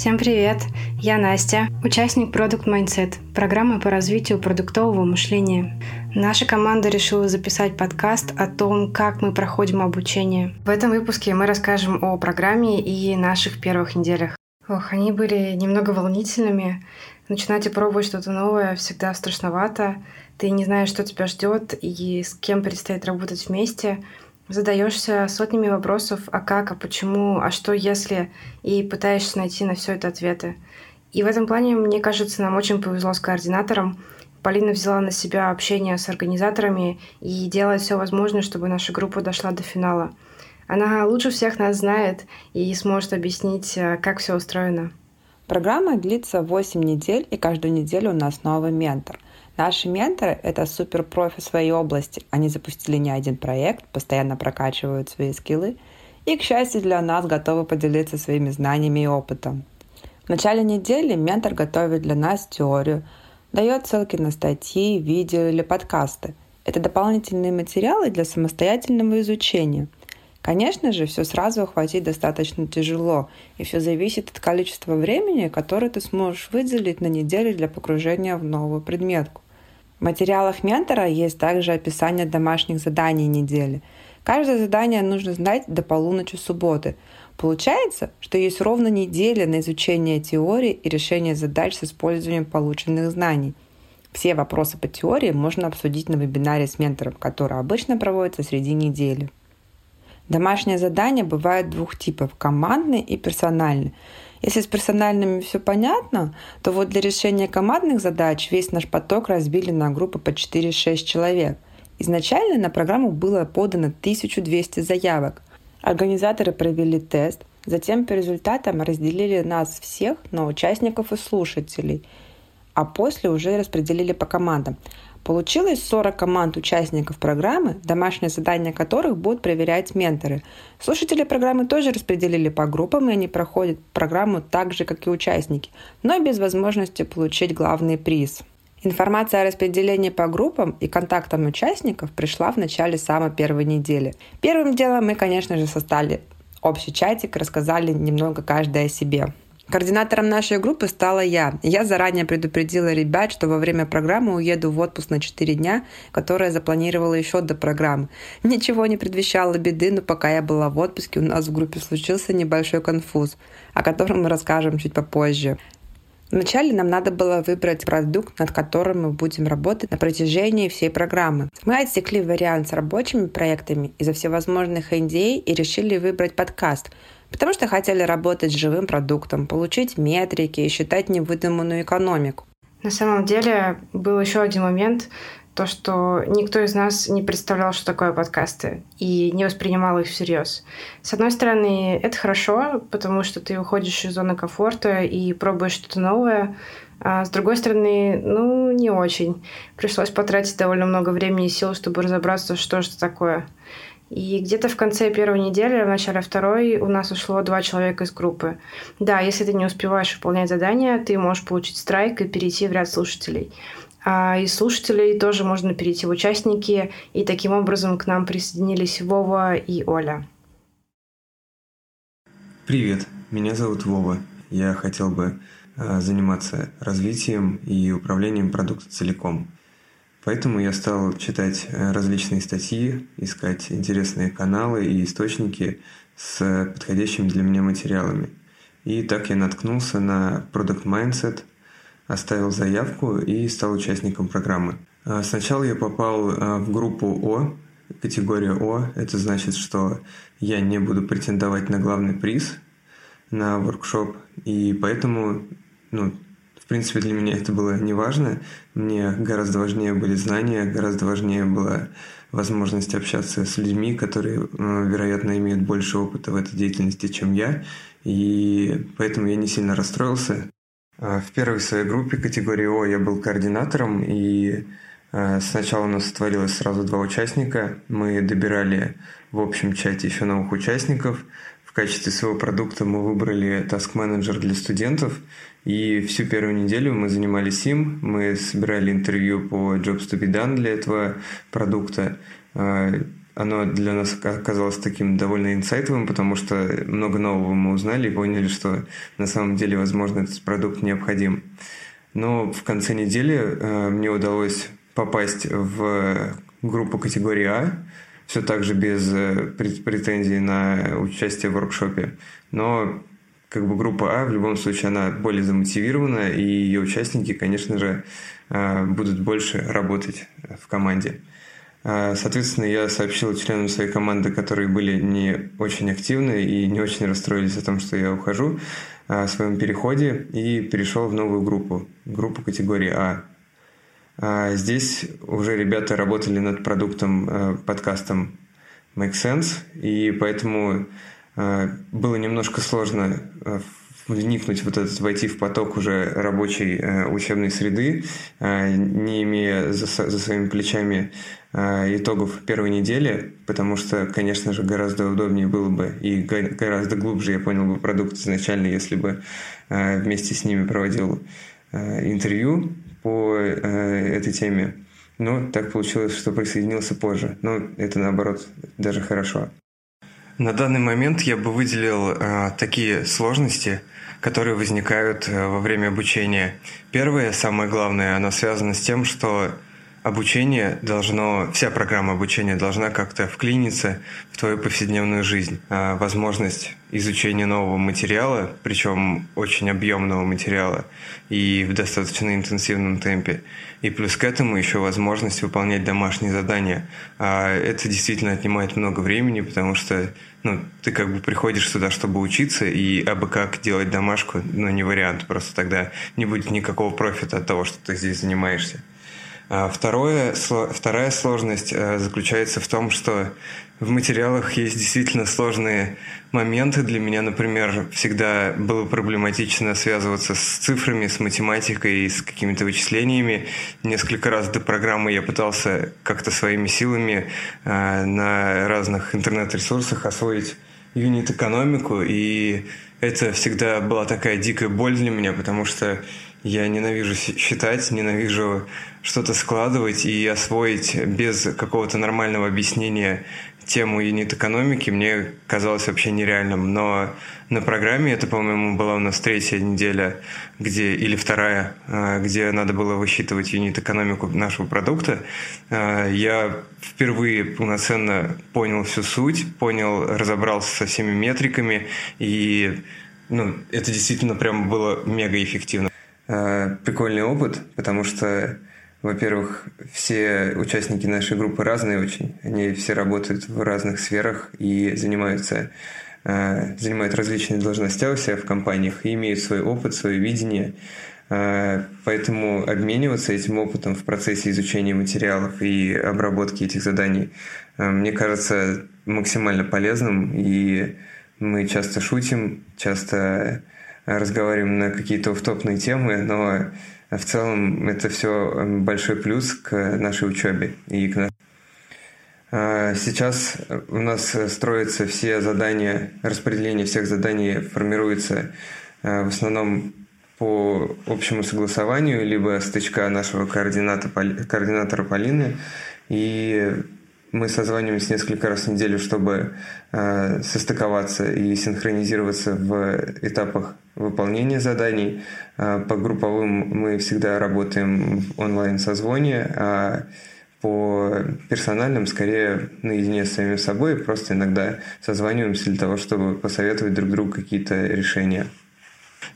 Всем привет! Я Настя, участник Product Mindset, программы по развитию продуктового мышления. Наша команда решила записать подкаст о том, как мы проходим обучение. В этом выпуске мы расскажем о программе и наших первых неделях. Ох, они были немного волнительными. Начинать и пробовать что-то новое всегда страшновато. Ты не знаешь, что тебя ждет и с кем предстоит работать вместе — задаешься сотнями вопросов, а как, а почему, а что если, и пытаешься найти на все это ответы. И в этом плане, мне кажется, нам очень повезло с координатором. Полина взяла на себя общение с организаторами и делает все возможное, чтобы наша группа дошла до финала. Она лучше всех нас знает и сможет объяснить, э, как все устроено. Программа длится 8 недель, и каждую неделю у нас новый ментор – Наши менторы – это суперпрофи своей области. Они запустили не один проект, постоянно прокачивают свои скиллы и, к счастью для нас, готовы поделиться своими знаниями и опытом. В начале недели ментор готовит для нас теорию, дает ссылки на статьи, видео или подкасты. Это дополнительные материалы для самостоятельного изучения. Конечно же, все сразу охватить достаточно тяжело, и все зависит от количества времени, которое ты сможешь выделить на неделю для погружения в новую предметку. В материалах ментора есть также описание домашних заданий недели. Каждое задание нужно знать до полуночи субботы. Получается, что есть ровно неделя на изучение теории и решение задач с использованием полученных знаний. Все вопросы по теории можно обсудить на вебинаре с ментором, который обычно проводится среди недели. Домашние задания бывают двух типов – командные и персональные. Если с персональными все понятно, то вот для решения командных задач весь наш поток разбили на группы по 4-6 человек. Изначально на программу было подано 1200 заявок. Организаторы провели тест, затем по результатам разделили нас всех на участников и слушателей, а после уже распределили по командам. Получилось 40 команд участников программы, домашние задания которых будут проверять менторы. Слушатели программы тоже распределили по группам, и они проходят программу так же, как и участники, но без возможности получить главный приз. Информация о распределении по группам и контактам участников пришла в начале самой первой недели. Первым делом мы, конечно же, создали общий чатик, рассказали немного каждый о себе. Координатором нашей группы стала я. Я заранее предупредила ребят, что во время программы уеду в отпуск на 4 дня, которое запланировала еще до программы. Ничего не предвещало беды, но пока я была в отпуске, у нас в группе случился небольшой конфуз, о котором мы расскажем чуть попозже. Вначале нам надо было выбрать продукт, над которым мы будем работать на протяжении всей программы. Мы отсекли вариант с рабочими проектами из-за всевозможных идей и решили выбрать подкаст – Потому что хотели работать с живым продуктом, получить метрики и считать невыдуманную экономику. На самом деле был еще один момент, то, что никто из нас не представлял, что такое подкасты, и не воспринимал их всерьез. С одной стороны, это хорошо, потому что ты уходишь из зоны комфорта и пробуешь что-то новое, а с другой стороны, ну, не очень. Пришлось потратить довольно много времени и сил, чтобы разобраться, что же это такое. И где-то в конце первой недели, в начале второй у нас ушло два человека из группы. Да, если ты не успеваешь выполнять задания, ты можешь получить страйк и перейти в ряд слушателей. А из слушателей тоже можно перейти в участники, и таким образом к нам присоединились Вова и Оля. Привет, меня зовут Вова. Я хотел бы э, заниматься развитием и управлением продукта целиком – Поэтому я стал читать э, различные статьи, искать интересные каналы и источники с подходящими для меня материалами. И так я наткнулся на Product Mindset, оставил заявку и стал участником программы. А сначала я попал э, в группу О, категория О. Это значит, что я не буду претендовать на главный приз на воркшоп, и поэтому ну, принципе, для меня это было не важно. Мне гораздо важнее были знания, гораздо важнее была возможность общаться с людьми, которые, э, вероятно, имеют больше опыта в этой деятельности, чем я. И поэтому я не сильно расстроился. А в первой своей группе категории О я был координатором, и э, сначала у нас сотворилось сразу два участника. Мы добирали в общем чате еще новых участников. Качестве своего продукта мы выбрали Task Manager для студентов, и всю первую неделю мы занимались им, мы собирали интервью по Jobs to be done для этого продукта. А, оно для нас оказалось таким довольно инсайтовым, потому что много нового мы узнали и поняли, что на самом деле, возможно, этот продукт необходим. Но в конце недели э, мне удалось попасть в группу категории А, все так же без э, претензий на участие в воркшопе. Но как бы группа А в любом случае она более замотивирована, и ее участники, конечно же, э, будут больше работать в команде. Э, соответственно, я сообщил членам своей команды, которые были не очень активны и не очень расстроились о том, что я ухожу, о своем переходе и перешел в новую группу, группу категории А. А здесь уже ребята работали над продуктом, э, подкастом Make Sense, и поэтому э, было немножко сложно э, вникнуть вот этот, войти в поток уже рабочей учебной среды, не имея за, за своими плечами итогов первой недели, потому что, конечно же, гораздо удобнее было бы и гораздо глубже я понял бы продукт изначально, если бы вместе с ними проводил интервью, по э, этой теме. Но так получилось, что присоединился позже. Но это наоборот даже хорошо. На данный момент я бы выделил э, такие сложности, которые возникают э, во время обучения. Первое, самое главное, оно связано с тем, что обучение должно, вся программа обучения должна как-то вклиниться в твою повседневную жизнь. А возможность изучения нового материала, причем очень объемного материала и в достаточно интенсивном темпе. И плюс к этому еще возможность выполнять домашние задания. А это действительно отнимает много времени, потому что ну, ты как бы приходишь сюда, чтобы учиться, и абы как делать домашку, ну, не вариант. Просто тогда не будет никакого профита от того, что ты здесь занимаешься. А второе, вторая сложность э, заключается в том, что в материалах есть действительно сложные моменты. Для меня, например, всегда было проблематично связываться с цифрами, с математикой, с какими-то вычислениями. Несколько раз до программы я пытался как-то своими силами э, на разных интернет-ресурсах освоить юнит-экономику, и это всегда была такая дикая боль для меня, потому что я ненавижу считать, ненавижу что-то складывать и освоить без какого-то нормального объяснения тему юнит-экономики мне казалось вообще нереальным. Но на программе, это, по-моему, была у нас третья неделя, где, или вторая, а, где надо было высчитывать юнит-экономику нашего продукта, а, я впервые полноценно понял всю суть, понял, разобрался со всеми метриками, и ну, это действительно прям было мега эффективно. Э, прикольный опыт, потому что, во-первых, все участники нашей группы разные очень. Они все работают в разных сферах и занимаются э, занимают различные должности у себя в компаниях и имеют свой опыт, свое видение. Э, поэтому обмениваться этим опытом в процессе изучения материалов и обработки этих заданий мне кажется максимально полезным. И мы часто шутим, часто разговариваем на какие-то офтопные темы, но в целом это все большой плюс к нашей учебе и к нашей а, Сейчас у нас строятся все задания, распределение всех заданий формируется а, в основном по общему согласованию, либо стычка нашего координатора Полины. И мы созваниваемся несколько раз в неделю, чтобы э, состыковаться и синхронизироваться в этапах выполнения заданий. Э, по групповым мы всегда работаем в онлайн-созвоне, а по персональным скорее наедине с самим собой, просто иногда созваниваемся для того, чтобы посоветовать друг другу какие-то решения.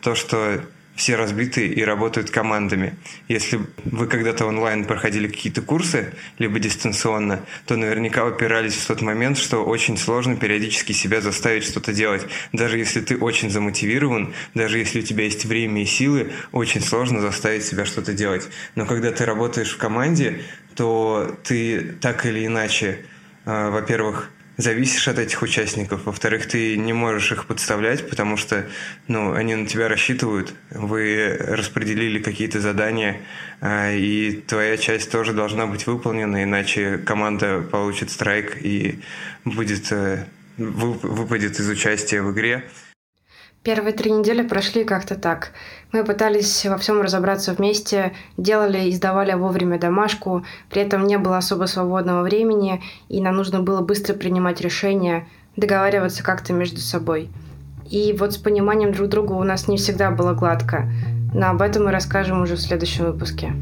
То, что все разбиты и работают командами. Если вы когда-то онлайн проходили какие-то курсы, либо дистанционно, то наверняка упирались в тот момент, что очень сложно периодически себя заставить что-то делать. Даже если ты очень замотивирован, даже если у тебя есть время и силы, очень сложно заставить себя что-то делать. Но когда ты работаешь в команде, то ты так или иначе, э, во-первых, зависишь от этих участников. Во-вторых, ты не можешь их подставлять, потому что ну, они на тебя рассчитывают. Вы распределили какие-то задания, а, и твоя часть тоже должна быть выполнена, иначе команда получит страйк и будет, э, выпадет из участия в игре. Первые три недели прошли как-то так. Мы пытались во всем разобраться вместе, делали и сдавали вовремя домашку, при этом не было особо свободного времени, и нам нужно было быстро принимать решения, договариваться как-то между собой. И вот с пониманием друг друга у нас не всегда было гладко, но об этом мы расскажем уже в следующем выпуске.